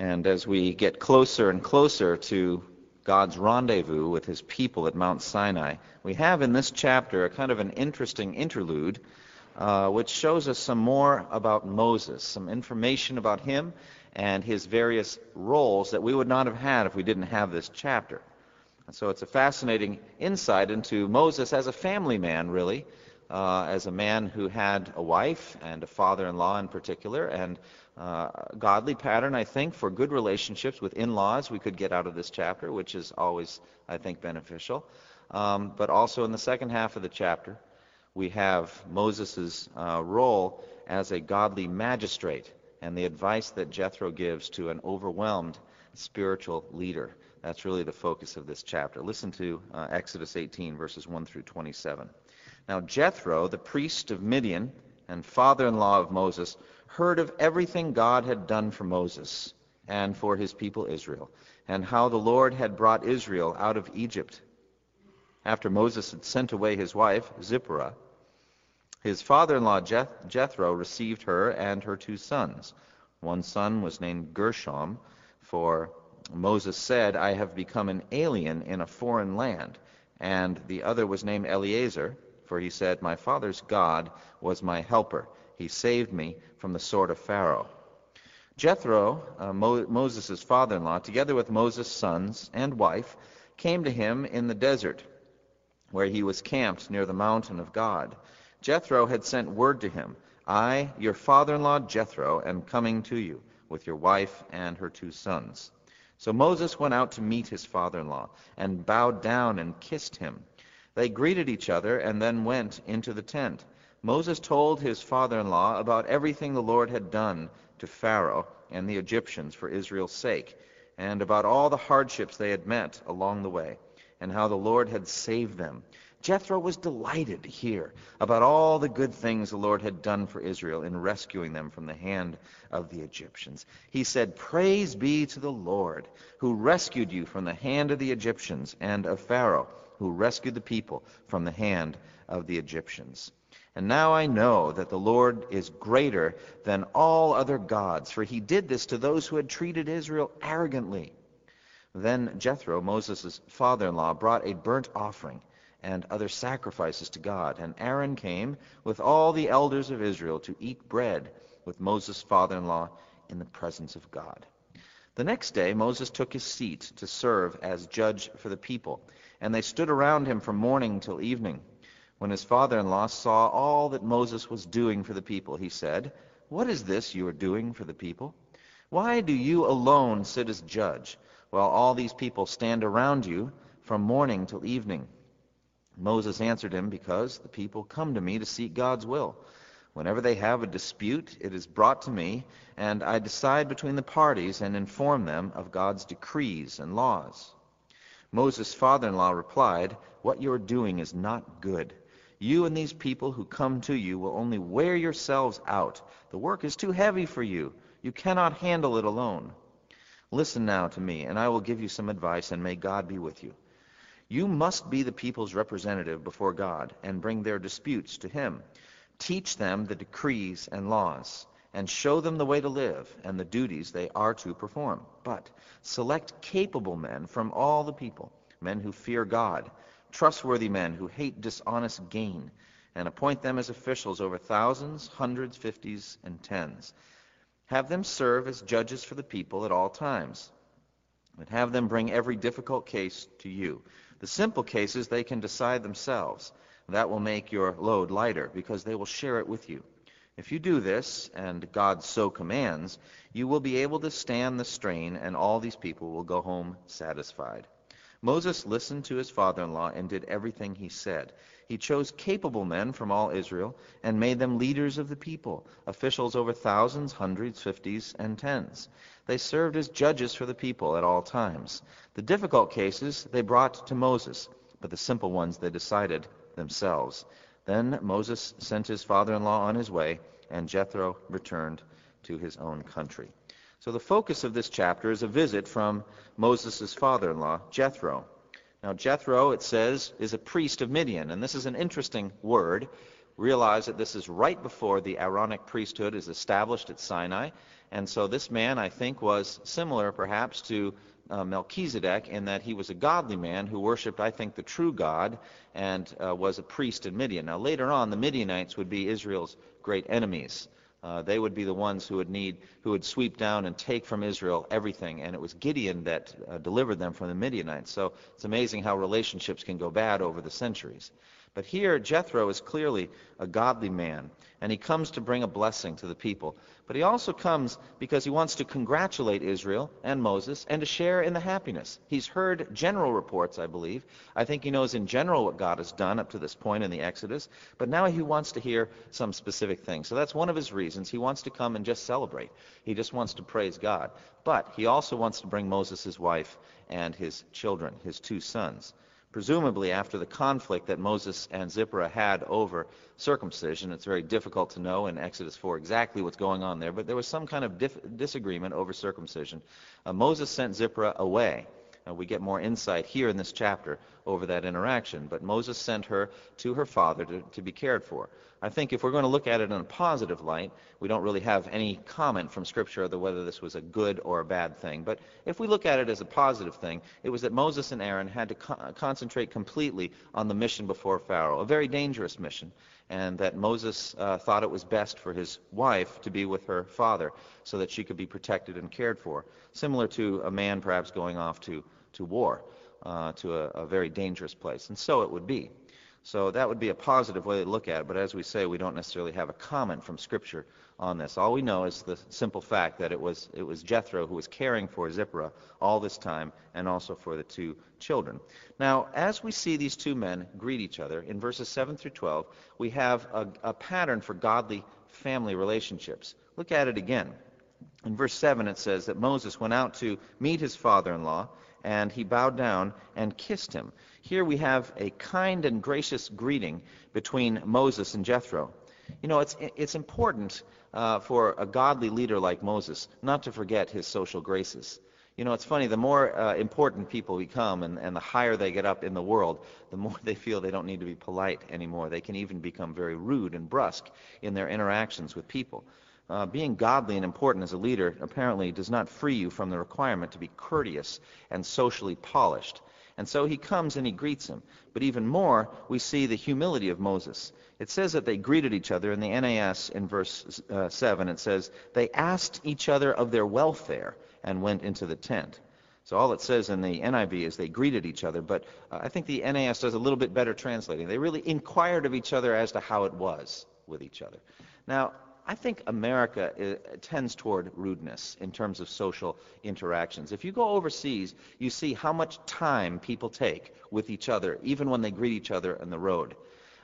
And as we get closer and closer to God's rendezvous with his people at Mount Sinai, we have in this chapter a kind of an interesting interlude uh, which shows us some more about Moses, some information about him and his various roles that we would not have had if we didn't have this chapter. And so it's a fascinating insight into Moses as a family man, really, uh, as a man who had a wife and a father in law in particular, and uh, godly pattern, I think, for good relationships with in laws we could get out of this chapter, which is always, I think, beneficial. Um, but also in the second half of the chapter, we have Moses' uh, role as a godly magistrate and the advice that Jethro gives to an overwhelmed spiritual leader. That's really the focus of this chapter. Listen to uh, Exodus 18, verses 1 through 27. Now, Jethro, the priest of Midian and father in law of Moses, heard of everything God had done for Moses and for his people Israel, and how the Lord had brought Israel out of Egypt. After Moses had sent away his wife, Zipporah, his father in law Jeth- Jethro received her and her two sons. One son was named Gershom, for Moses said, I have become an alien in a foreign land. And the other was named Eliezer, for he said, My father's God was my helper he saved me from the sword of Pharaoh. Jethro, uh, Mo- Moses' father in law, together with Moses' sons and wife, came to him in the desert, where he was camped near the mountain of God. Jethro had sent word to him, I, your father in law Jethro, am coming to you with your wife and her two sons. So Moses went out to meet his father in law and bowed down and kissed him. They greeted each other and then went into the tent. Moses told his father-in-law about everything the Lord had done to Pharaoh and the Egyptians for Israel's sake, and about all the hardships they had met along the way, and how the Lord had saved them. Jethro was delighted to hear about all the good things the Lord had done for Israel in rescuing them from the hand of the Egyptians. He said, Praise be to the Lord, who rescued you from the hand of the Egyptians, and of Pharaoh, who rescued the people from the hand of the Egyptians. And now I know that the Lord is greater than all other gods, for he did this to those who had treated Israel arrogantly. Then Jethro, Moses' father in law, brought a burnt offering and other sacrifices to God. And Aaron came with all the elders of Israel to eat bread with Moses' father in law in the presence of God. The next day Moses took his seat to serve as judge for the people, and they stood around him from morning till evening. When his father-in-law saw all that Moses was doing for the people, he said, What is this you are doing for the people? Why do you alone sit as judge, while all these people stand around you from morning till evening? Moses answered him, Because the people come to me to seek God's will. Whenever they have a dispute, it is brought to me, and I decide between the parties and inform them of God's decrees and laws. Moses' father-in-law replied, What you are doing is not good. You and these people who come to you will only wear yourselves out. The work is too heavy for you. You cannot handle it alone. Listen now to me, and I will give you some advice, and may God be with you. You must be the people's representative before God and bring their disputes to Him. Teach them the decrees and laws, and show them the way to live and the duties they are to perform. But select capable men from all the people, men who fear God trustworthy men who hate dishonest gain, and appoint them as officials over thousands, hundreds, fifties, and tens. Have them serve as judges for the people at all times. And have them bring every difficult case to you. The simple cases they can decide themselves. That will make your load lighter, because they will share it with you. If you do this, and God so commands, you will be able to stand the strain, and all these people will go home satisfied. Moses listened to his father-in-law and did everything he said. He chose capable men from all Israel and made them leaders of the people, officials over thousands, hundreds, fifties, and tens. They served as judges for the people at all times. The difficult cases they brought to Moses, but the simple ones they decided themselves. Then Moses sent his father-in-law on his way, and Jethro returned to his own country. So the focus of this chapter is a visit from Moses' father-in-law, Jethro. Now, Jethro, it says, is a priest of Midian, and this is an interesting word. Realize that this is right before the Aaronic priesthood is established at Sinai, and so this man, I think, was similar perhaps to uh, Melchizedek in that he was a godly man who worshipped, I think, the true God and uh, was a priest in Midian. Now, later on, the Midianites would be Israel's great enemies. Uh, they would be the ones who would need, who would sweep down and take from Israel everything. And it was Gideon that uh, delivered them from the Midianites. So it's amazing how relationships can go bad over the centuries. But here, Jethro is clearly a godly man, and he comes to bring a blessing to the people. But he also comes because he wants to congratulate Israel and Moses and to share in the happiness. He's heard general reports, I believe. I think he knows in general what God has done up to this point in the Exodus, but now he wants to hear some specific things. So that's one of his reasons. He wants to come and just celebrate. He just wants to praise God. But he also wants to bring Moses wife and his children, his two sons presumably after the conflict that Moses and Zipporah had over circumcision. It's very difficult to know in Exodus 4 exactly what's going on there, but there was some kind of dif- disagreement over circumcision. Uh, Moses sent Zipporah away. We get more insight here in this chapter over that interaction. But Moses sent her to her father to, to be cared for. I think if we're going to look at it in a positive light, we don't really have any comment from Scripture on whether this was a good or a bad thing. But if we look at it as a positive thing, it was that Moses and Aaron had to co- concentrate completely on the mission before Pharaoh, a very dangerous mission, and that Moses uh, thought it was best for his wife to be with her father so that she could be protected and cared for, similar to a man perhaps going off to, to war, uh, to a, a very dangerous place. And so it would be. So that would be a positive way to look at it, but as we say, we don't necessarily have a comment from Scripture on this. All we know is the simple fact that it was, it was Jethro who was caring for Zipporah all this time and also for the two children. Now, as we see these two men greet each other, in verses 7 through 12, we have a, a pattern for godly family relationships. Look at it again. In verse 7, it says that Moses went out to meet his father in law, and he bowed down and kissed him. Here we have a kind and gracious greeting between Moses and Jethro. You know, it's, it's important uh, for a godly leader like Moses not to forget his social graces. You know, it's funny, the more uh, important people become and, and the higher they get up in the world, the more they feel they don't need to be polite anymore. They can even become very rude and brusque in their interactions with people. Uh, being godly and important as a leader apparently does not free you from the requirement to be courteous and socially polished. And so he comes and he greets him. But even more, we see the humility of Moses. It says that they greeted each other in the NAS in verse uh, 7. It says, they asked each other of their welfare and went into the tent. So all it says in the NIV is they greeted each other, but uh, I think the NAS does a little bit better translating. They really inquired of each other as to how it was with each other. Now, I think America uh, tends toward rudeness in terms of social interactions. If you go overseas, you see how much time people take with each other, even when they greet each other on the road.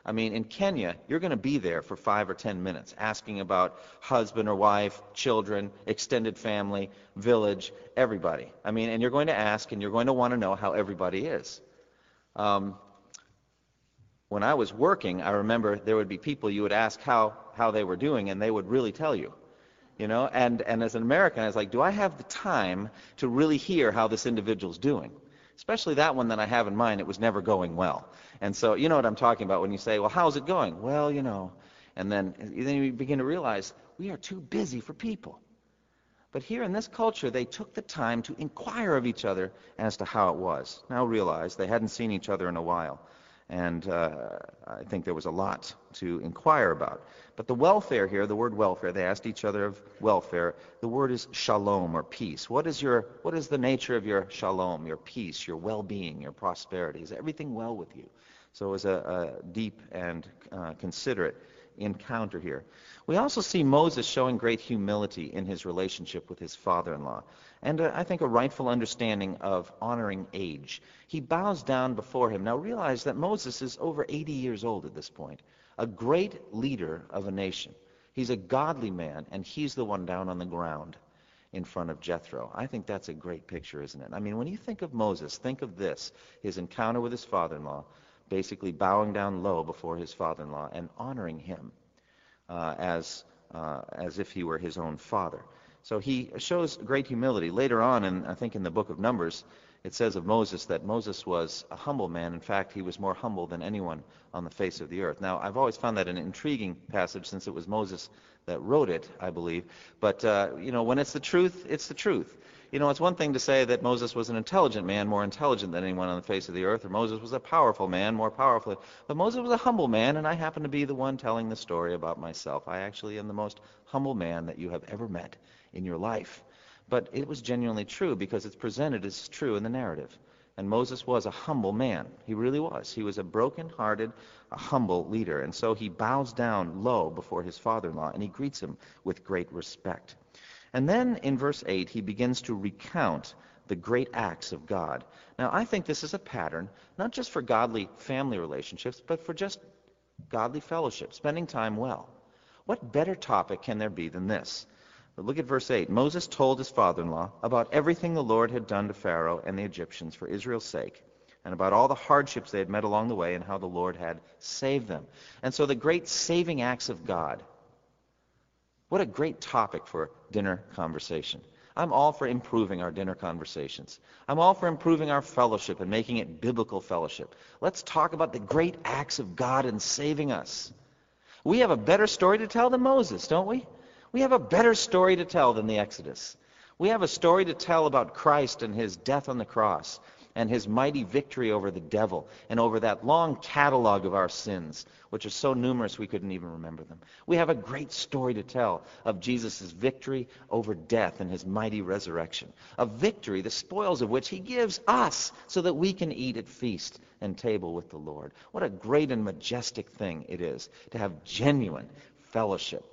I mean, in Kenya, you're going to be there for five or ten minutes asking about husband or wife, children, extended family, village, everybody. I mean, and you're going to ask and you're going to want to know how everybody is. Um, when I was working, I remember there would be people you would ask how, how they were doing, and they would really tell you. You know, and, and as an American, I was like, do I have the time to really hear how this individual's doing? Especially that one that I have in mind, it was never going well. And so, you know what I'm talking about when you say, well, how's it going? Well, you know. And then, eh, then you begin to realize we are too busy for people. But here in this culture, they took the time to inquire of each other as to how it was. Now realize they hadn't seen each other in a while and uh, I think there was a lot to inquire about. But the welfare here, the word welfare, they asked each other of welfare. The word is shalom or peace. What is your what is the nature of your shalom, your peace, your well-being, your prosperity? Is everything well with you? So it was a, a deep and uh, considerate encounter here. We also see Moses showing great humility in his relationship with his father-in-law, and uh, I think a rightful understanding of honoring age. He bows down before him. Now realize that Moses is over 80 years old at this point, a great leader of a nation. He's a godly man, and he's the one down on the ground in front of Jethro. I think that's a great picture, isn't it? I mean, when you think of Moses, think of this his encounter with his father in law, basically bowing down low before his father in law and honoring him as, uh, as if he were his own father. So he shows great humility. Later on, and I think in the book of Numbers, it says of Moses that Moses was a humble man. In fact, he was more humble than anyone on the face of the earth. Now, I've always found that an intriguing passage since it was Moses that wrote it, I believe. But, uh, you know, when it's the truth, it's the truth. You know, it's one thing to say that Moses was an intelligent man, more intelligent than anyone on the face of the earth, or Moses was a powerful man, more powerful. But Moses was a humble man, and I happen to be the one telling the story about myself. I actually am the most humble man that you have ever met in your life. But it was genuinely true because it's presented as true in the narrative. And Moses was a humble man. He really was. He was a broken-hearted, a humble leader. And so he bows down low before his father-in-law and he greets him with great respect. And then in verse 8, he begins to recount the great acts of God. Now, I think this is a pattern, not just for godly family relationships, but for just godly fellowship, spending time well. What better topic can there be than this? Look at verse 8. Moses told his father-in-law about everything the Lord had done to Pharaoh and the Egyptians for Israel's sake, and about all the hardships they had met along the way and how the Lord had saved them. And so the great saving acts of God. What a great topic for dinner conversation. I'm all for improving our dinner conversations. I'm all for improving our fellowship and making it biblical fellowship. Let's talk about the great acts of God in saving us. We have a better story to tell than Moses, don't we? We have a better story to tell than the Exodus. We have a story to tell about Christ and his death on the cross and his mighty victory over the devil and over that long catalog of our sins, which are so numerous we couldn't even remember them. We have a great story to tell of Jesus' victory over death and his mighty resurrection. A victory, the spoils of which he gives us so that we can eat at feast and table with the Lord. What a great and majestic thing it is to have genuine fellowship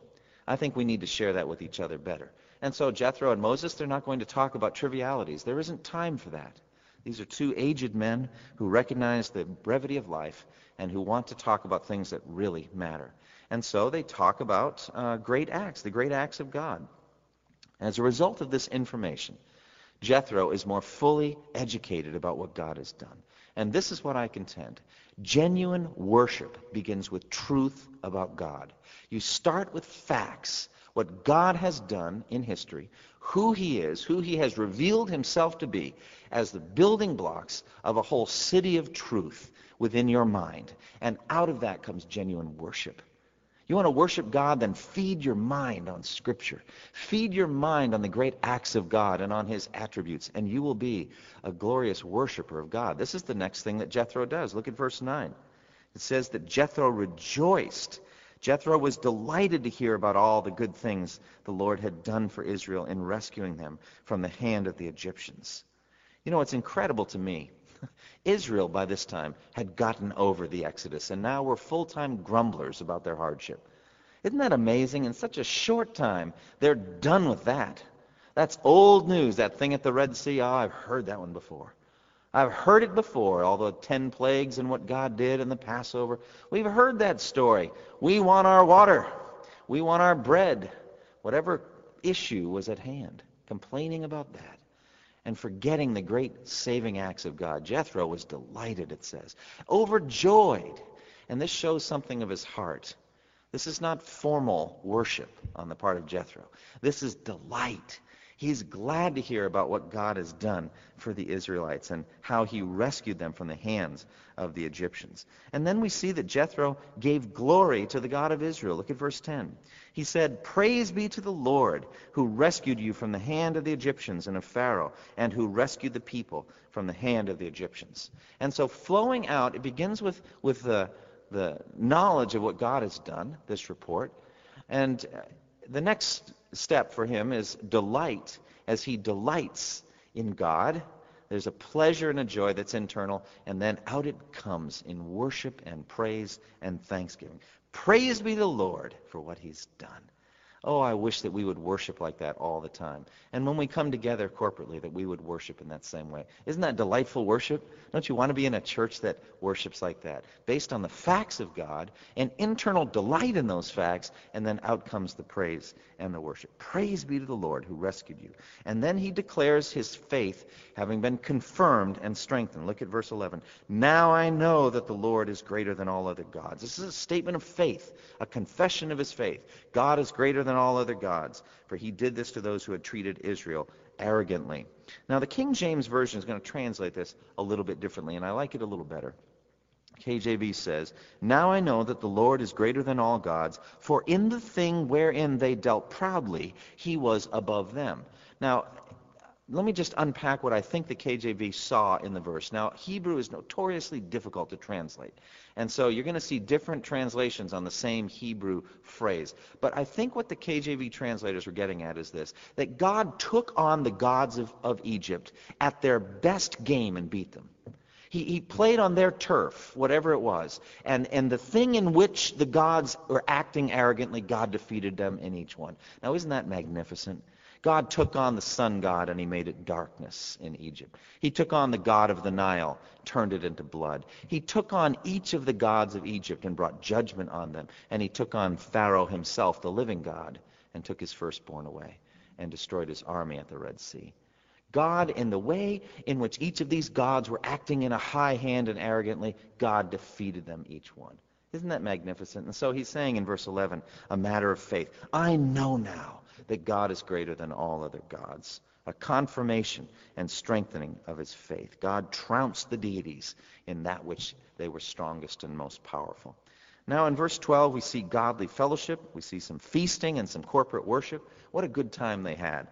I think we need to share that with each other better. And so Jethro and Moses, they're not going to talk about trivialities. There isn't time for that. These are two aged men who recognize the brevity of life and who want to talk about things that really matter. And so they talk about uh, great acts, the great acts of God. As a result of this information, Jethro is more fully educated about what God has done. And this is what I contend. Genuine worship begins with truth about God. You start with facts, what God has done in history, who he is, who he has revealed himself to be as the building blocks of a whole city of truth within your mind. And out of that comes genuine worship. You want to worship God? Then feed your mind on Scripture. Feed your mind on the great acts of God and on His attributes, and you will be a glorious worshiper of God. This is the next thing that Jethro does. Look at verse 9. It says that Jethro rejoiced. Jethro was delighted to hear about all the good things the Lord had done for Israel in rescuing them from the hand of the Egyptians. You know, it's incredible to me Israel, by this time, had gotten over the Exodus, and now were full-time grumblers about their hardship. Isn't that amazing? In such a short time, they're done with that. That's old news, that thing at the Red Sea. Oh, I've heard that one before. I've heard it before, all the ten plagues and what God did in the Passover. We've heard that story. We want our water. We want our bread. Whatever issue was at hand, complaining about that and forgetting the great saving acts of God. Jethro was delighted, it says, overjoyed. And this shows something of his heart. This is not formal worship on the part of Jethro. This is delight. He's glad to hear about what God has done for the Israelites and how he rescued them from the hands of the Egyptians. And then we see that Jethro gave glory to the God of Israel. Look at verse 10. He said, Praise be to the Lord who rescued you from the hand of the Egyptians and of Pharaoh, and who rescued the people from the hand of the Egyptians. And so flowing out, it begins with, with the, the knowledge of what God has done, this report. And the next step for him is delight as he delights in God. There's a pleasure and a joy that's internal, and then out it comes in worship and praise and thanksgiving. Praise be the Lord for what he's done. Oh, I wish that we would worship like that all the time. And when we come together corporately, that we would worship in that same way. Isn't that delightful worship? Don't you want to be in a church that worships like that? Based on the facts of God, and internal delight in those facts, and then out comes the praise and the worship. Praise be to the Lord who rescued you. And then he declares his faith having been confirmed and strengthened. Look at verse 11. Now I know that the Lord is greater than all other gods. This is a statement of faith, a confession of his faith. God is greater than than all other gods, for he did this to those who had treated Israel arrogantly. Now, the King James Version is going to translate this a little bit differently, and I like it a little better. KJV says, Now I know that the Lord is greater than all gods, for in the thing wherein they dealt proudly, he was above them. Now, let me just unpack what I think the KJV saw in the verse. Now, Hebrew is notoriously difficult to translate. And so you're going to see different translations on the same Hebrew phrase. But I think what the KJV translators were getting at is this that God took on the gods of, of Egypt at their best game and beat them. He, he played on their turf, whatever it was. And, and the thing in which the gods were acting arrogantly, God defeated them in each one. Now, isn't that magnificent? God took on the sun god and he made it darkness in Egypt. He took on the god of the Nile, turned it into blood. He took on each of the gods of Egypt and brought judgment on them. And he took on Pharaoh himself, the living God, and took his firstborn away and destroyed his army at the Red Sea. God, in the way in which each of these gods were acting in a high hand and arrogantly, God defeated them each one. Isn't that magnificent? And so he's saying in verse 11, a matter of faith. I know now that God is greater than all other gods. A confirmation and strengthening of his faith. God trounced the deities in that which they were strongest and most powerful. Now in verse 12, we see godly fellowship. We see some feasting and some corporate worship. What a good time they had.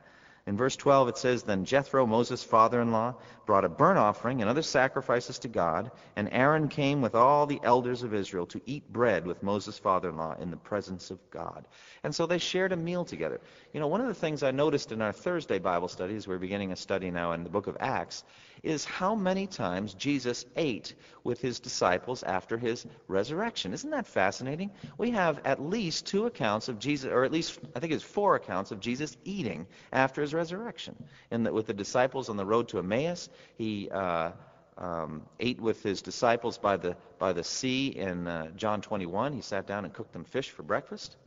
In verse 12 it says, Then Jethro, Moses' father-in-law, brought a burnt offering and other sacrifices to God, and Aaron came with all the elders of Israel to eat bread with Moses' father-in-law in the presence of God. And so they shared a meal together. You know, one of the things I noticed in our Thursday Bible studies, we're beginning a study now in the book of Acts, is how many times Jesus ate with his disciples after his resurrection. Isn't that fascinating? We have at least two accounts of Jesus, or at least I think it's four accounts of Jesus eating after his resurrection. And the, with the disciples on the road to Emmaus, he uh, um, ate with his disciples by the by the sea in uh, John 21. He sat down and cooked them fish for breakfast.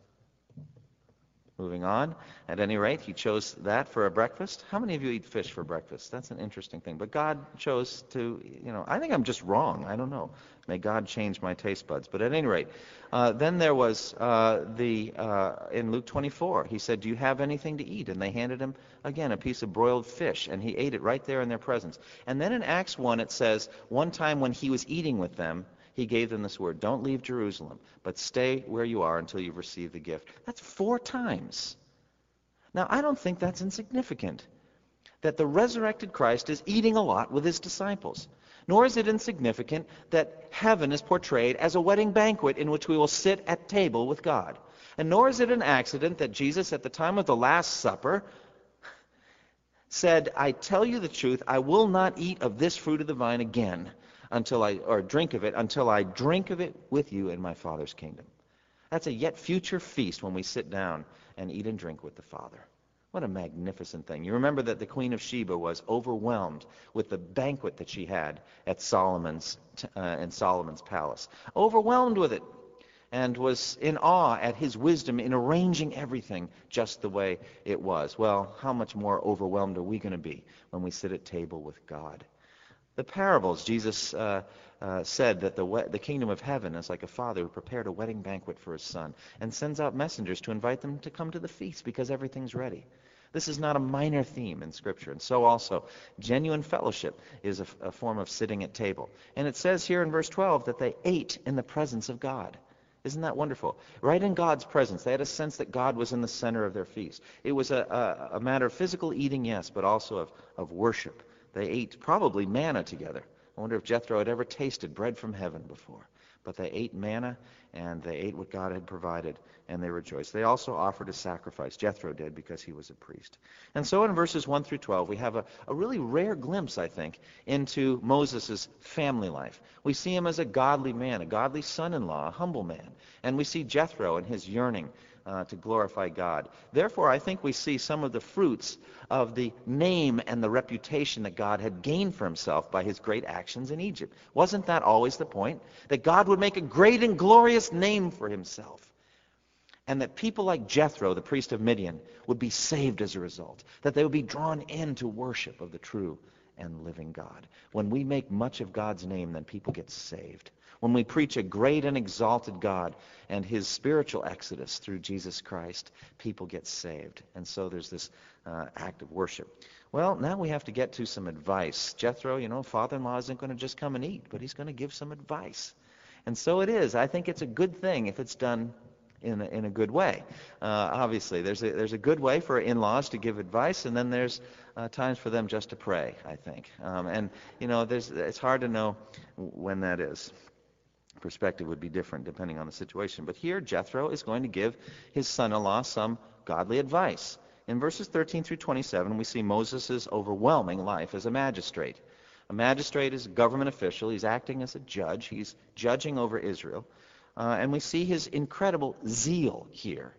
Moving on. At any rate, he chose that for a breakfast. How many of you eat fish for breakfast? That's an interesting thing. But God chose to, you know, I think I'm just wrong. I don't know. May God change my taste buds. But at any rate, uh, then there was uh, the, uh, in Luke 24, he said, Do you have anything to eat? And they handed him, again, a piece of broiled fish. And he ate it right there in their presence. And then in Acts 1, it says, One time when he was eating with them, he gave them this word Don't leave Jerusalem, but stay where you are until you've received the gift. That's four times. Now, I don't think that's insignificant that the resurrected Christ is eating a lot with his disciples. Nor is it insignificant that heaven is portrayed as a wedding banquet in which we will sit at table with God. And nor is it an accident that Jesus, at the time of the Last Supper, said, I tell you the truth, I will not eat of this fruit of the vine again until I, or drink of it, until I drink of it with you in my Father's kingdom. That's a yet future feast when we sit down and eat and drink with the Father. What a magnificent thing. You remember that the Queen of Sheba was overwhelmed with the banquet that she had at Solomon's, uh, in Solomon's palace. Overwhelmed with it and was in awe at his wisdom in arranging everything just the way it was. Well, how much more overwhelmed are we going to be when we sit at table with God? The parables, Jesus uh, uh, said that the, we- the kingdom of heaven is like a father who prepared a wedding banquet for his son and sends out messengers to invite them to come to the feast because everything's ready. This is not a minor theme in Scripture. And so also, genuine fellowship is a, form of sitting at table. And it says here in verse 12 that they ate in the presence of God. Isn't that wonderful? Right in God's presence. They had a sense that God was in the center of their feast. It was a, a, a matter of physical eating, yes, but also of, of worship they ate probably manna together. I wonder if Jethro had ever tasted bread from heaven before. But they ate manna and they ate what God had provided and they rejoiced. They also offered a sacrifice. Jethro did because he was a priest. And so in verses 1 through 12, we have a, a really rare glimpse, I think, into Moses' family life. We see him as a godly man, a godly son in law, a humble man. And we see Jethro and his yearning uh, to glorify God. Therefore, I think we see some of the fruits of the name and the reputation that God had gained for himself by his great actions in Egypt. Wasn't that always the point? That God would make a great and glorious name for himself. And that people like Jethro, the priest of Midian, would be saved as a result. That they would be drawn into worship of the true and living God. When we make much of God's name, then people get saved. When we preach a great and exalted God and his spiritual exodus through Jesus Christ, people get saved. And so there's this uh, act of worship. Well, now we have to get to some advice. Jethro, you know, father-in-law isn't going to just come and eat, but he's going to give some advice. And so it is. I think it's a good thing if it's done in a, in a good way. Uh, obviously, there's a, there's a good way for in-laws to give advice, and then there's uh, times for them just to pray, I think. Um, and, you know, there's, it's hard to know when that is. Perspective would be different depending on the situation. But here, Jethro is going to give his son-in-law some godly advice. In verses 13 through 27, we see Moses' overwhelming life as a magistrate. A magistrate is a government official. He's acting as a judge. He's judging over Israel. Uh, and we see his incredible zeal here.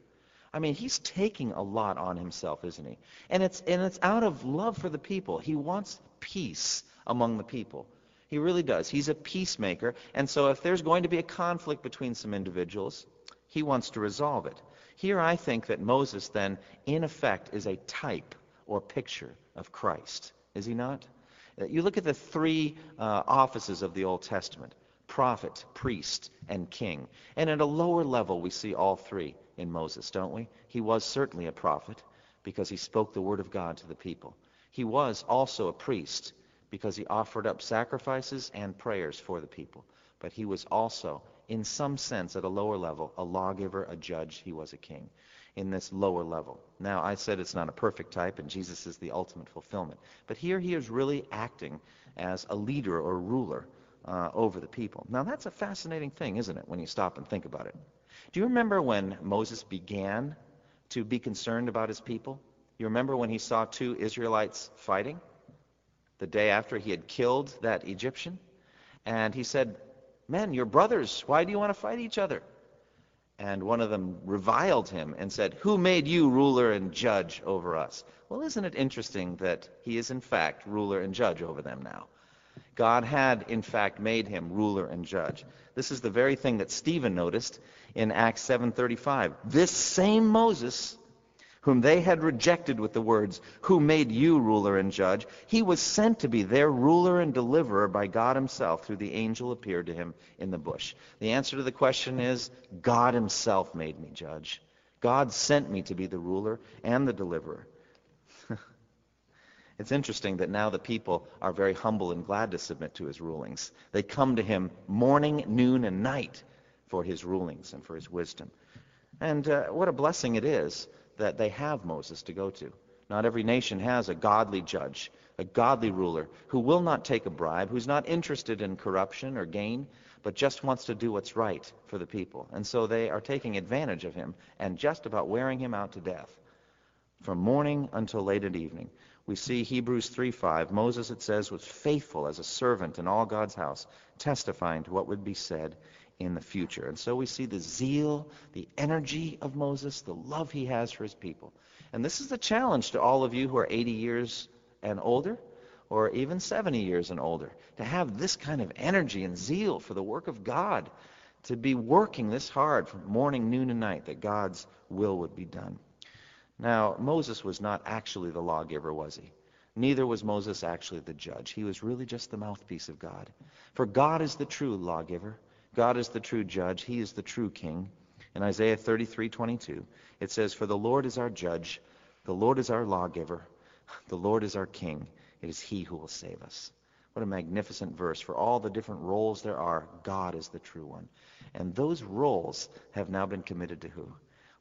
I mean, he's taking a lot on himself, isn't he? And it's, and it's out of love for the people. He wants peace among the people. He really does. He's a peacemaker. And so if there's going to be a conflict between some individuals, he wants to resolve it. Here I think that Moses then, in effect, is a type or picture of Christ. Is he not? You look at the three uh, offices of the Old Testament prophet, priest, and king. And at a lower level, we see all three in Moses, don't we? He was certainly a prophet because he spoke the word of God to the people. He was also a priest because he offered up sacrifices and prayers for the people. But he was also, in some sense, at a lower level, a lawgiver, a judge. He was a king in this lower level. Now, I said it's not a perfect type, and Jesus is the ultimate fulfillment. But here he is really acting as a leader or ruler uh, over the people. Now, that's a fascinating thing, isn't it, when you stop and think about it? Do you remember when Moses began to be concerned about his people? You remember when he saw two Israelites fighting the day after he had killed that Egyptian? And he said, Men, you're brothers. Why do you want to fight each other? And one of them reviled him and said, Who made you ruler and judge over us? Well, isn't it interesting that he is, in fact, ruler and judge over them now? God had, in fact, made him ruler and judge. This is the very thing that Stephen noticed in Acts 7:35. This same Moses, whom they had rejected with the words, "Who made you ruler and judge?" He was sent to be their ruler and deliverer by God himself through the angel appeared to him in the bush. The answer to the question is God himself made me judge. God sent me to be the ruler and the deliverer. It's interesting that now the people are very humble and glad to submit to his rulings. They come to him morning, noon, and night for his rulings and for his wisdom. And uh, what a blessing it is that they have Moses to go to. Not every nation has a godly judge, a godly ruler who will not take a bribe, who's not interested in corruption or gain, but just wants to do what's right for the people. And so they are taking advantage of him and just about wearing him out to death from morning until late at evening we see Hebrews 3:5. Moses, it says, was faithful as a servant in all God's house, testifying to what would be said in the future. And so we see the zeal, the energy of Moses, the love he has for his people. And this is the challenge to all of you who are 80 years and older, or even 70 years and older, to have this kind of energy and zeal for the work of God, to be working this hard from morning, noon, and night that God's will would be done. Now, Moses was not actually the lawgiver, was he? Neither was Moses actually the judge. He was really just the mouthpiece of God. For God is the true lawgiver. God is the true judge. He is the true king. In Isaiah 33:22, it says, "For the Lord is our judge, the Lord is our lawgiver, the Lord is our king. It is he who will save us." What a magnificent verse. For all the different roles there are, God is the true one. And those roles have now been committed to who?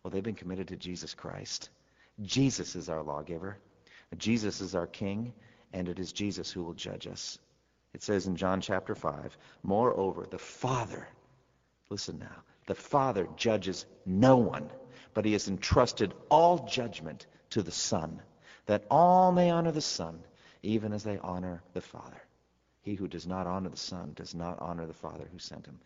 Well, they've been committed to Jesus Christ. Jesus is our lawgiver. Jesus is our king, and it is Jesus who will judge us. It says in John chapter 5, Moreover, the Father Listen now. The Father judges no one, but he has entrusted all judgment to the Son, that all may honor the Son, even as they honor the Father. He who does not honor the Son does not honor the Father who sent him.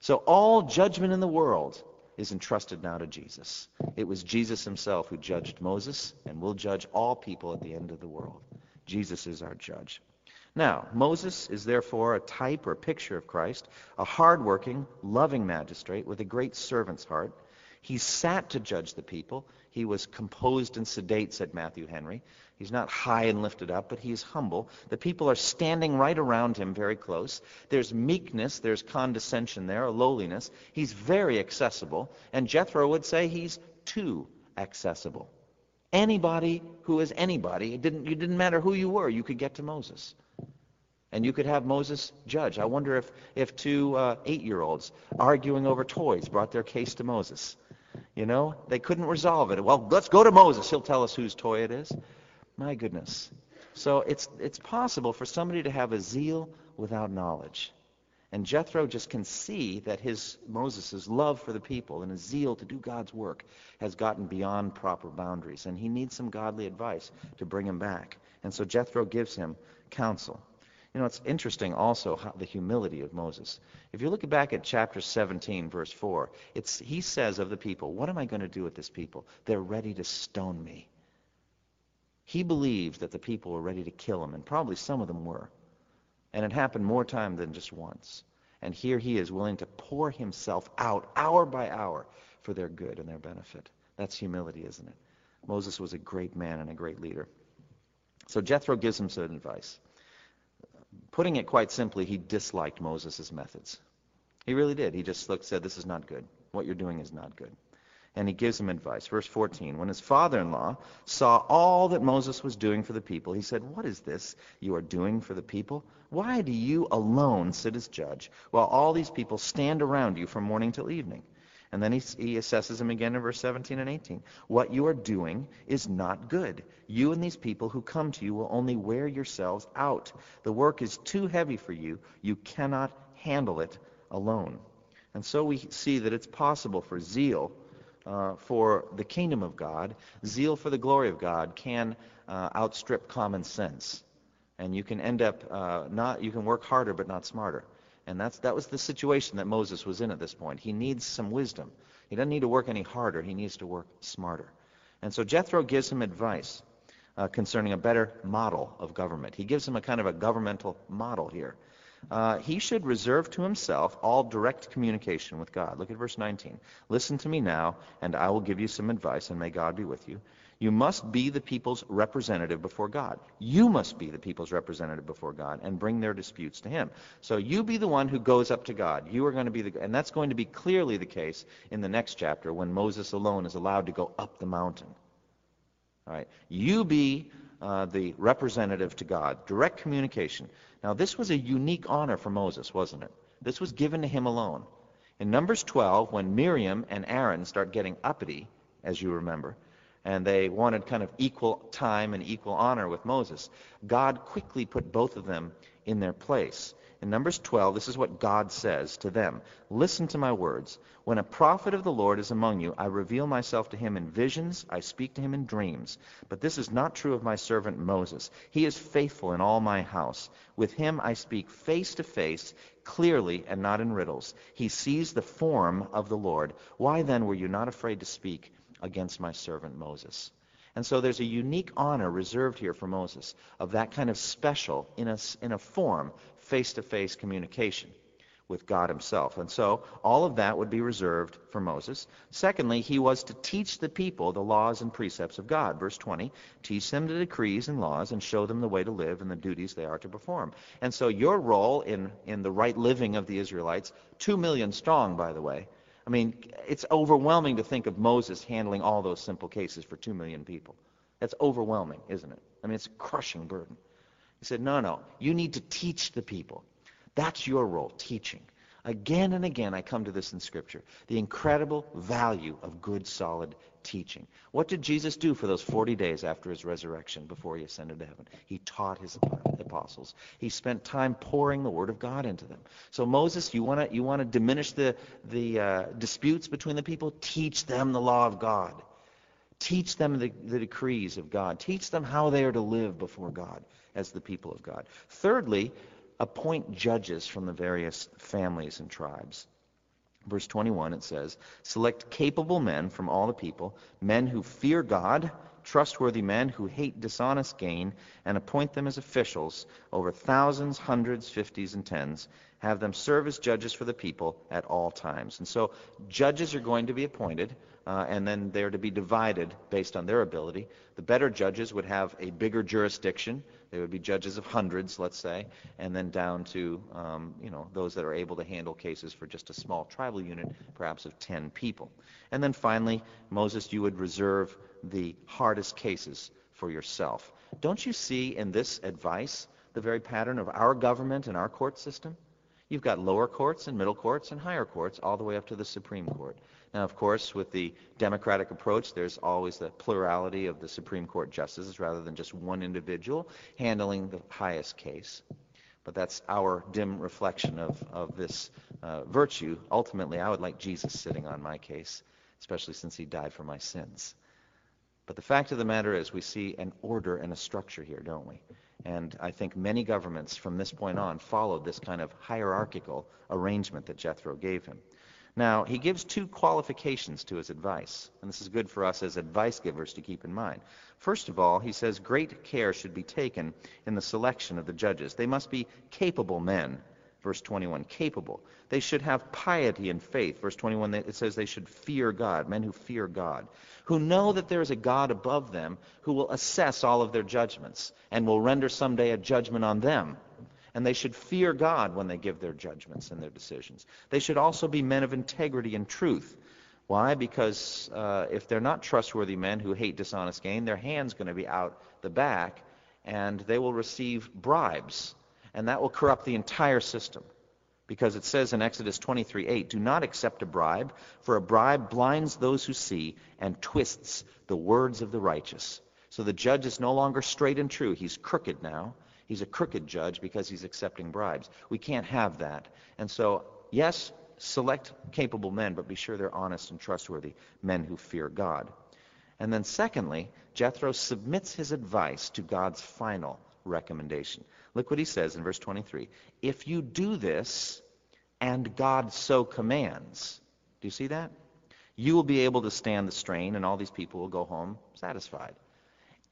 So all judgment in the world is entrusted now to Jesus. It was Jesus himself who judged Moses and will judge all people at the end of the world. Jesus is our judge. Now, Moses is therefore a type or picture of Christ, a hard-working, loving magistrate with a great servant's heart. He sat to judge the people. He was composed and sedate, said Matthew Henry. He's not high and lifted up, but he's humble. The people are standing right around him very close. There's meekness, there's condescension there, a lowliness. He's very accessible. And Jethro would say he's too accessible. Anybody who is anybody, it didn't, it didn't matter who you were, you could get to Moses. And you could have Moses judge. I wonder if, if two uh, eight-year-olds arguing over toys brought their case to Moses. You know, they couldn't resolve it. Well, let's go to Moses. He'll tell us whose toy it is. My goodness. So it's, it's possible for somebody to have a zeal without knowledge. And Jethro just can see that his Moses' love for the people and his zeal to do God's work has gotten beyond proper boundaries. And he needs some godly advice to bring him back. And so Jethro gives him counsel. You know, it's interesting also how, the humility of Moses. If you look back at chapter 17, verse 4, it's, he says of the people, What am I going to do with this people? They're ready to stone me. He believed that the people were ready to kill him, and probably some of them were. And it happened more time than just once. And here he is willing to pour himself out hour by hour for their good and their benefit. That's humility, isn't it? Moses was a great man and a great leader. So Jethro gives him some advice. Putting it quite simply, he disliked Moses' methods. He really did. He just looked, said, This is not good. What you're doing is not good. And he gives him advice. Verse 14 When his father in law saw all that Moses was doing for the people, he said, What is this you are doing for the people? Why do you alone sit as judge, while all these people stand around you from morning till evening? And then he, he assesses him again in verse 17 and 18. What you are doing is not good. You and these people who come to you will only wear yourselves out. The work is too heavy for you. You cannot handle it alone. And so we see that it's possible for zeal uh, for the kingdom of God, zeal for the glory of God can uh, outstrip common sense. And you can end up uh, not, you can work harder but not smarter. And that's, that was the situation that Moses was in at this point. He needs some wisdom. He doesn't need to work any harder. He needs to work smarter. And so Jethro gives him advice uh, concerning a better model of government. He gives him a kind of a governmental model here. Uh, he should reserve to himself all direct communication with God. Look at verse 19. Listen to me now, and I will give you some advice, and may God be with you. You must be the people's representative before God. You must be the people's representative before God and bring their disputes to Him. So you be the one who goes up to God. You are going to be the, and that's going to be clearly the case in the next chapter when Moses alone is allowed to go up the mountain. All right. You be uh, the representative to God. Direct communication. Now, this was a unique honor for Moses, wasn't it? This was given to him alone. In Numbers 12, when Miriam and Aaron start getting uppity, as you remember, and they wanted kind of equal time and equal honor with Moses. God quickly put both of them in their place. In Numbers 12, this is what God says to them Listen to my words. When a prophet of the Lord is among you, I reveal myself to him in visions, I speak to him in dreams. But this is not true of my servant Moses. He is faithful in all my house. With him I speak face to face, clearly and not in riddles. He sees the form of the Lord. Why then were you not afraid to speak? Against my servant Moses. And so there's a unique honor reserved here for Moses of that kind of special, in a, in a form, face-to-face communication with God himself. And so all of that would be reserved for Moses. Secondly, he was to teach the people the laws and precepts of God. Verse 20, teach them the decrees and laws and show them the way to live and the duties they are to perform. And so your role in, in the right living of the Israelites, two million strong, by the way, I mean, it's overwhelming to think of Moses handling all those simple cases for two million people. That's overwhelming, isn't it? I mean, it's a crushing burden. He said, no, no, you need to teach the people. That's your role, teaching. Again and again, I come to this in Scripture. The incredible value of good, solid teaching. What did Jesus do for those 40 days after his resurrection before he ascended to heaven? He taught his apostles. He spent time pouring the Word of God into them. So, Moses, you want to you wanna diminish the, the uh, disputes between the people? Teach them the law of God. Teach them the, the decrees of God. Teach them how they are to live before God as the people of God. Thirdly, appoint judges from the various families and tribes. Verse 21, it says, Select capable men from all the people, men who fear God, trustworthy men who hate dishonest gain, and appoint them as officials over thousands, hundreds, fifties, and tens. Have them serve as judges for the people at all times. And so judges are going to be appointed, uh, and then they're to be divided based on their ability. The better judges would have a bigger jurisdiction. They would be judges of hundreds, let's say, and then down to um, you know those that are able to handle cases for just a small tribal unit, perhaps of 10 people. And then finally, Moses, you would reserve the hardest cases for yourself. Don't you see in this advice the very pattern of our government and our court system? You've got lower courts and middle courts and higher courts all the way up to the Supreme Court. Now, of course, with the democratic approach, there's always the plurality of the Supreme Court justices rather than just one individual handling the highest case. But that's our dim reflection of, of this uh, virtue. Ultimately, I would like Jesus sitting on my case, especially since he died for my sins. But the fact of the matter is, we see an order and a structure here, don't we? And I think many governments from this point on followed this kind of hierarchical arrangement that Jethro gave him. Now, he gives two qualifications to his advice, and this is good for us as advice givers to keep in mind. First of all, he says great care should be taken in the selection of the judges. They must be capable men. Verse 21, capable. They should have piety and faith. Verse 21, it says they should fear God, men who fear God, who know that there is a God above them who will assess all of their judgments and will render someday a judgment on them and they should fear God when they give their judgments and their decisions. They should also be men of integrity and truth. Why? Because uh, if they're not trustworthy men who hate dishonest gain, their hand's going to be out the back, and they will receive bribes, and that will corrupt the entire system. Because it says in Exodus 23:8, "Do not accept a bribe, for a bribe blinds those who see and twists the words of the righteous." So the judge is no longer straight and true; he's crooked now, He's a crooked judge because he's accepting bribes. We can't have that. And so, yes, select capable men, but be sure they're honest and trustworthy men who fear God. And then, secondly, Jethro submits his advice to God's final recommendation. Look what he says in verse 23 If you do this, and God so commands, do you see that? You will be able to stand the strain, and all these people will go home satisfied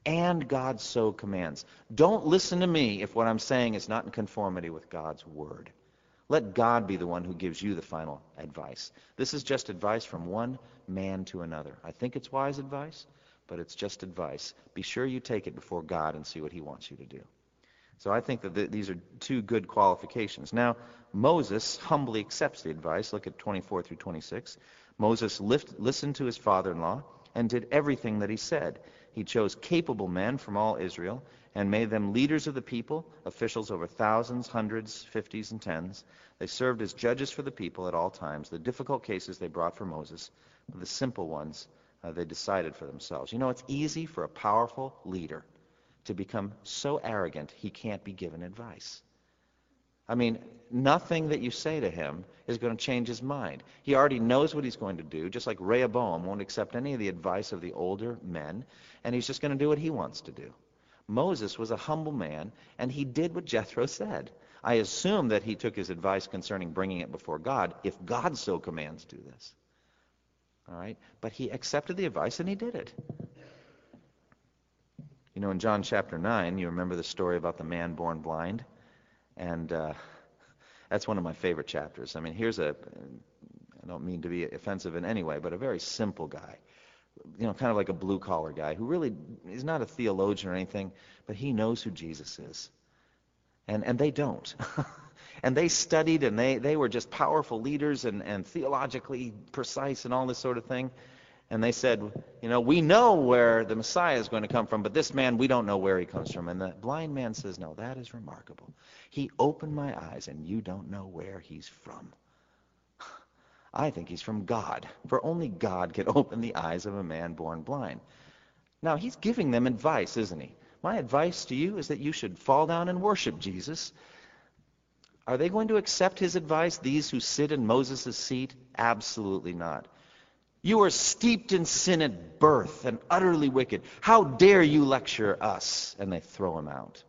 and God so commands. Don't listen to me if what I'm saying is not in conformity with God's word. Let God be the one who gives you the final advice. This is just advice from one man to another. I think it's wise advice, but it's just advice. Be sure you take it before God and see what he wants you to do. So I think that th- these are two good qualifications. Now, Moses humbly accepts the advice. Look at 24 through 26. Moses lift, listened to his father-in-law and did everything that he said. He chose capable men from all Israel and made them leaders of the people, officials over thousands, hundreds, fifties, and tens. They served as judges for the people at all times. The difficult cases they brought for Moses, the simple ones uh, they decided for themselves. You know, it's easy for a powerful leader to become so arrogant he can't be given advice. I mean, nothing that you say to him is going to change his mind. He already knows what he's going to do, just like Rehoboam won't accept any of the advice of the older men, and he's just going to do what he wants to do. Moses was a humble man, and he did what Jethro said. I assume that he took his advice concerning bringing it before God, if God so commands, do this. All right? But he accepted the advice and he did it. You know, in John chapter 9, you remember the story about the man born blind? And uh, that's one of my favorite chapters. I mean, here's a, I don't mean to be offensive in any way, but a very simple guy. You know, kind of like a blue collar guy who really is not a theologian or anything, but he knows who Jesus is. And, and they don't. and they studied and they, they were just powerful leaders and, and theologically precise and all this sort of thing. And they said, you know, we know where the Messiah is going to come from, but this man, we don't know where he comes from. And the blind man says, no, that is remarkable. He opened my eyes, and you don't know where he's from. I think he's from God, for only God can open the eyes of a man born blind. Now, he's giving them advice, isn't he? My advice to you is that you should fall down and worship Jesus. Are they going to accept his advice, these who sit in Moses' seat? Absolutely not. You are steeped in sin at birth and utterly wicked. How dare you lecture us? And they throw him out.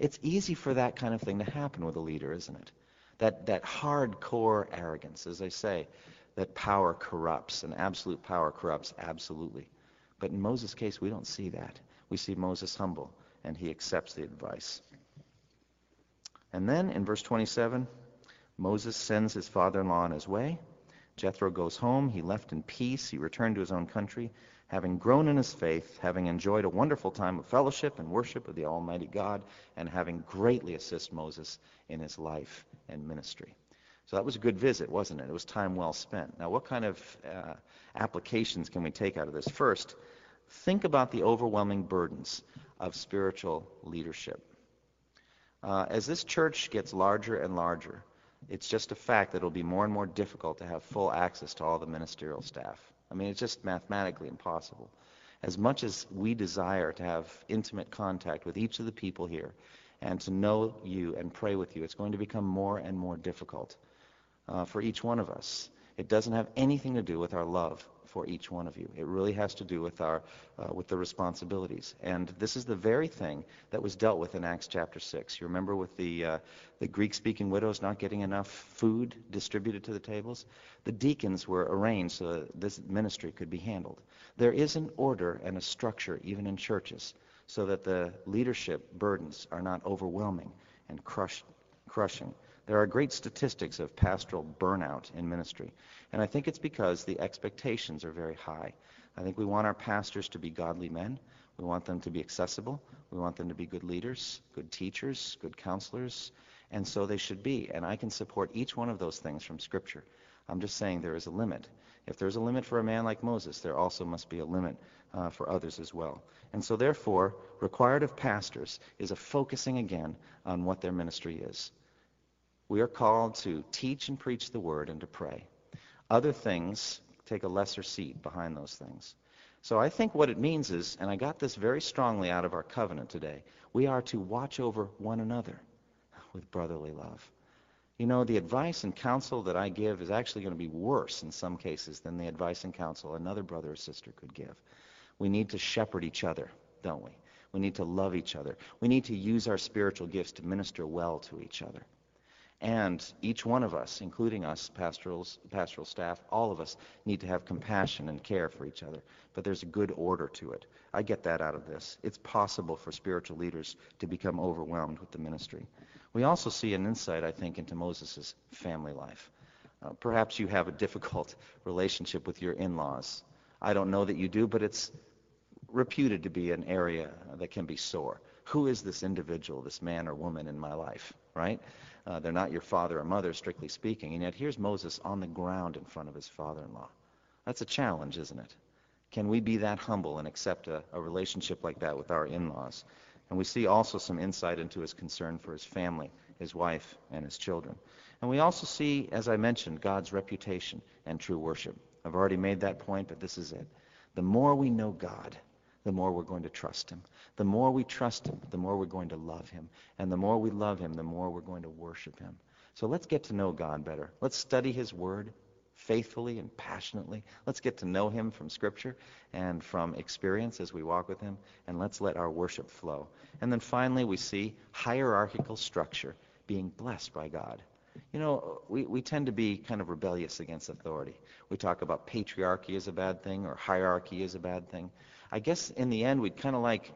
It's easy for that kind of thing to happen with a leader, isn't it? That, that hardcore arrogance, as I say, that power corrupts, and absolute power corrupts absolutely. But in Moses' case, we don't see that. We see Moses humble, and he accepts the advice. And then in verse 27, Moses sends his father in law on his way. Jethro goes home. He left in peace. He returned to his own country, having grown in his faith, having enjoyed a wonderful time of fellowship and worship of the Almighty God, and having greatly assisted Moses in his life and ministry. So that was a good visit, wasn't it? It was time well spent. Now, what kind of uh, applications can we take out of this? First, think about the overwhelming burdens of spiritual leadership. Uh, as this church gets larger and larger, it's just a fact that it'll be more and more difficult to have full access to all the ministerial staff. I mean, it's just mathematically impossible. As much as we desire to have intimate contact with each of the people here and to know you and pray with you, it's going to become more and more difficult uh, for each one of us. It doesn't have anything to do with our love for each one of you. It really has to do with our uh, with the responsibilities. And this is the very thing that was dealt with in Acts chapter 6. You remember with the uh, the Greek-speaking widows not getting enough food distributed to the tables? The deacons were arranged so that this ministry could be handled. There is an order and a structure even in churches so that the leadership burdens are not overwhelming and crush, crushing. There are great statistics of pastoral burnout in ministry. And I think it's because the expectations are very high. I think we want our pastors to be godly men. We want them to be accessible. We want them to be good leaders, good teachers, good counselors. And so they should be. And I can support each one of those things from Scripture. I'm just saying there is a limit. If there's a limit for a man like Moses, there also must be a limit uh, for others as well. And so, therefore, required of pastors is a focusing again on what their ministry is. We are called to teach and preach the word and to pray. Other things take a lesser seat behind those things. So I think what it means is, and I got this very strongly out of our covenant today, we are to watch over one another with brotherly love. You know, the advice and counsel that I give is actually going to be worse in some cases than the advice and counsel another brother or sister could give. We need to shepherd each other, don't we? We need to love each other. We need to use our spiritual gifts to minister well to each other. And each one of us, including us, pastorals, pastoral staff, all of us need to have compassion and care for each other. But there's a good order to it. I get that out of this. It's possible for spiritual leaders to become overwhelmed with the ministry. We also see an insight, I think, into Moses' family life. Uh, perhaps you have a difficult relationship with your in-laws. I don't know that you do, but it's reputed to be an area that can be sore. Who is this individual, this man or woman in my life, right? Uh, they're not your father or mother, strictly speaking. And yet here's Moses on the ground in front of his father-in-law. That's a challenge, isn't it? Can we be that humble and accept a, a relationship like that with our in-laws? And we see also some insight into his concern for his family, his wife, and his children. And we also see, as I mentioned, God's reputation and true worship. I've already made that point, but this is it. The more we know God, the more we're going to trust him. The more we trust him, the more we're going to love him. And the more we love him, the more we're going to worship him. So let's get to know God better. Let's study his word faithfully and passionately. Let's get to know him from scripture and from experience as we walk with him. And let's let our worship flow. And then finally, we see hierarchical structure being blessed by God. You know, we, we tend to be kind of rebellious against authority. We talk about patriarchy as a bad thing or hierarchy as a bad thing. I guess in the end, we'd kind of like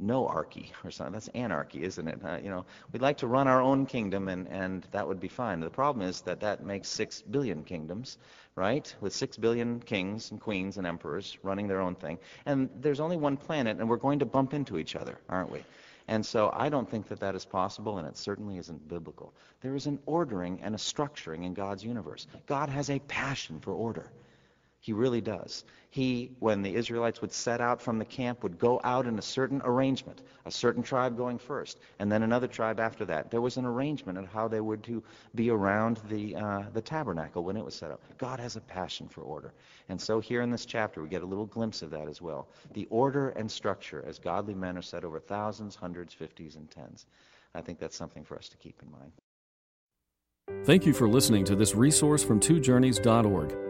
no archy or something. That's anarchy, isn't it? Uh, you know, we'd like to run our own kingdom, and, and that would be fine. The problem is that that makes six billion kingdoms, right? With six billion kings and queens and emperors running their own thing. And there's only one planet, and we're going to bump into each other, aren't we? And so I don't think that that is possible, and it certainly isn't biblical. There is an ordering and a structuring in God's universe. God has a passion for order. He really does. He, when the Israelites would set out from the camp, would go out in a certain arrangement, a certain tribe going first, and then another tribe after that. There was an arrangement of how they were to be around the, uh, the tabernacle when it was set up. God has a passion for order. And so here in this chapter, we get a little glimpse of that as well. The order and structure as godly men are set over thousands, hundreds, fifties, and tens. I think that's something for us to keep in mind. Thank you for listening to this resource from twojourneys.org.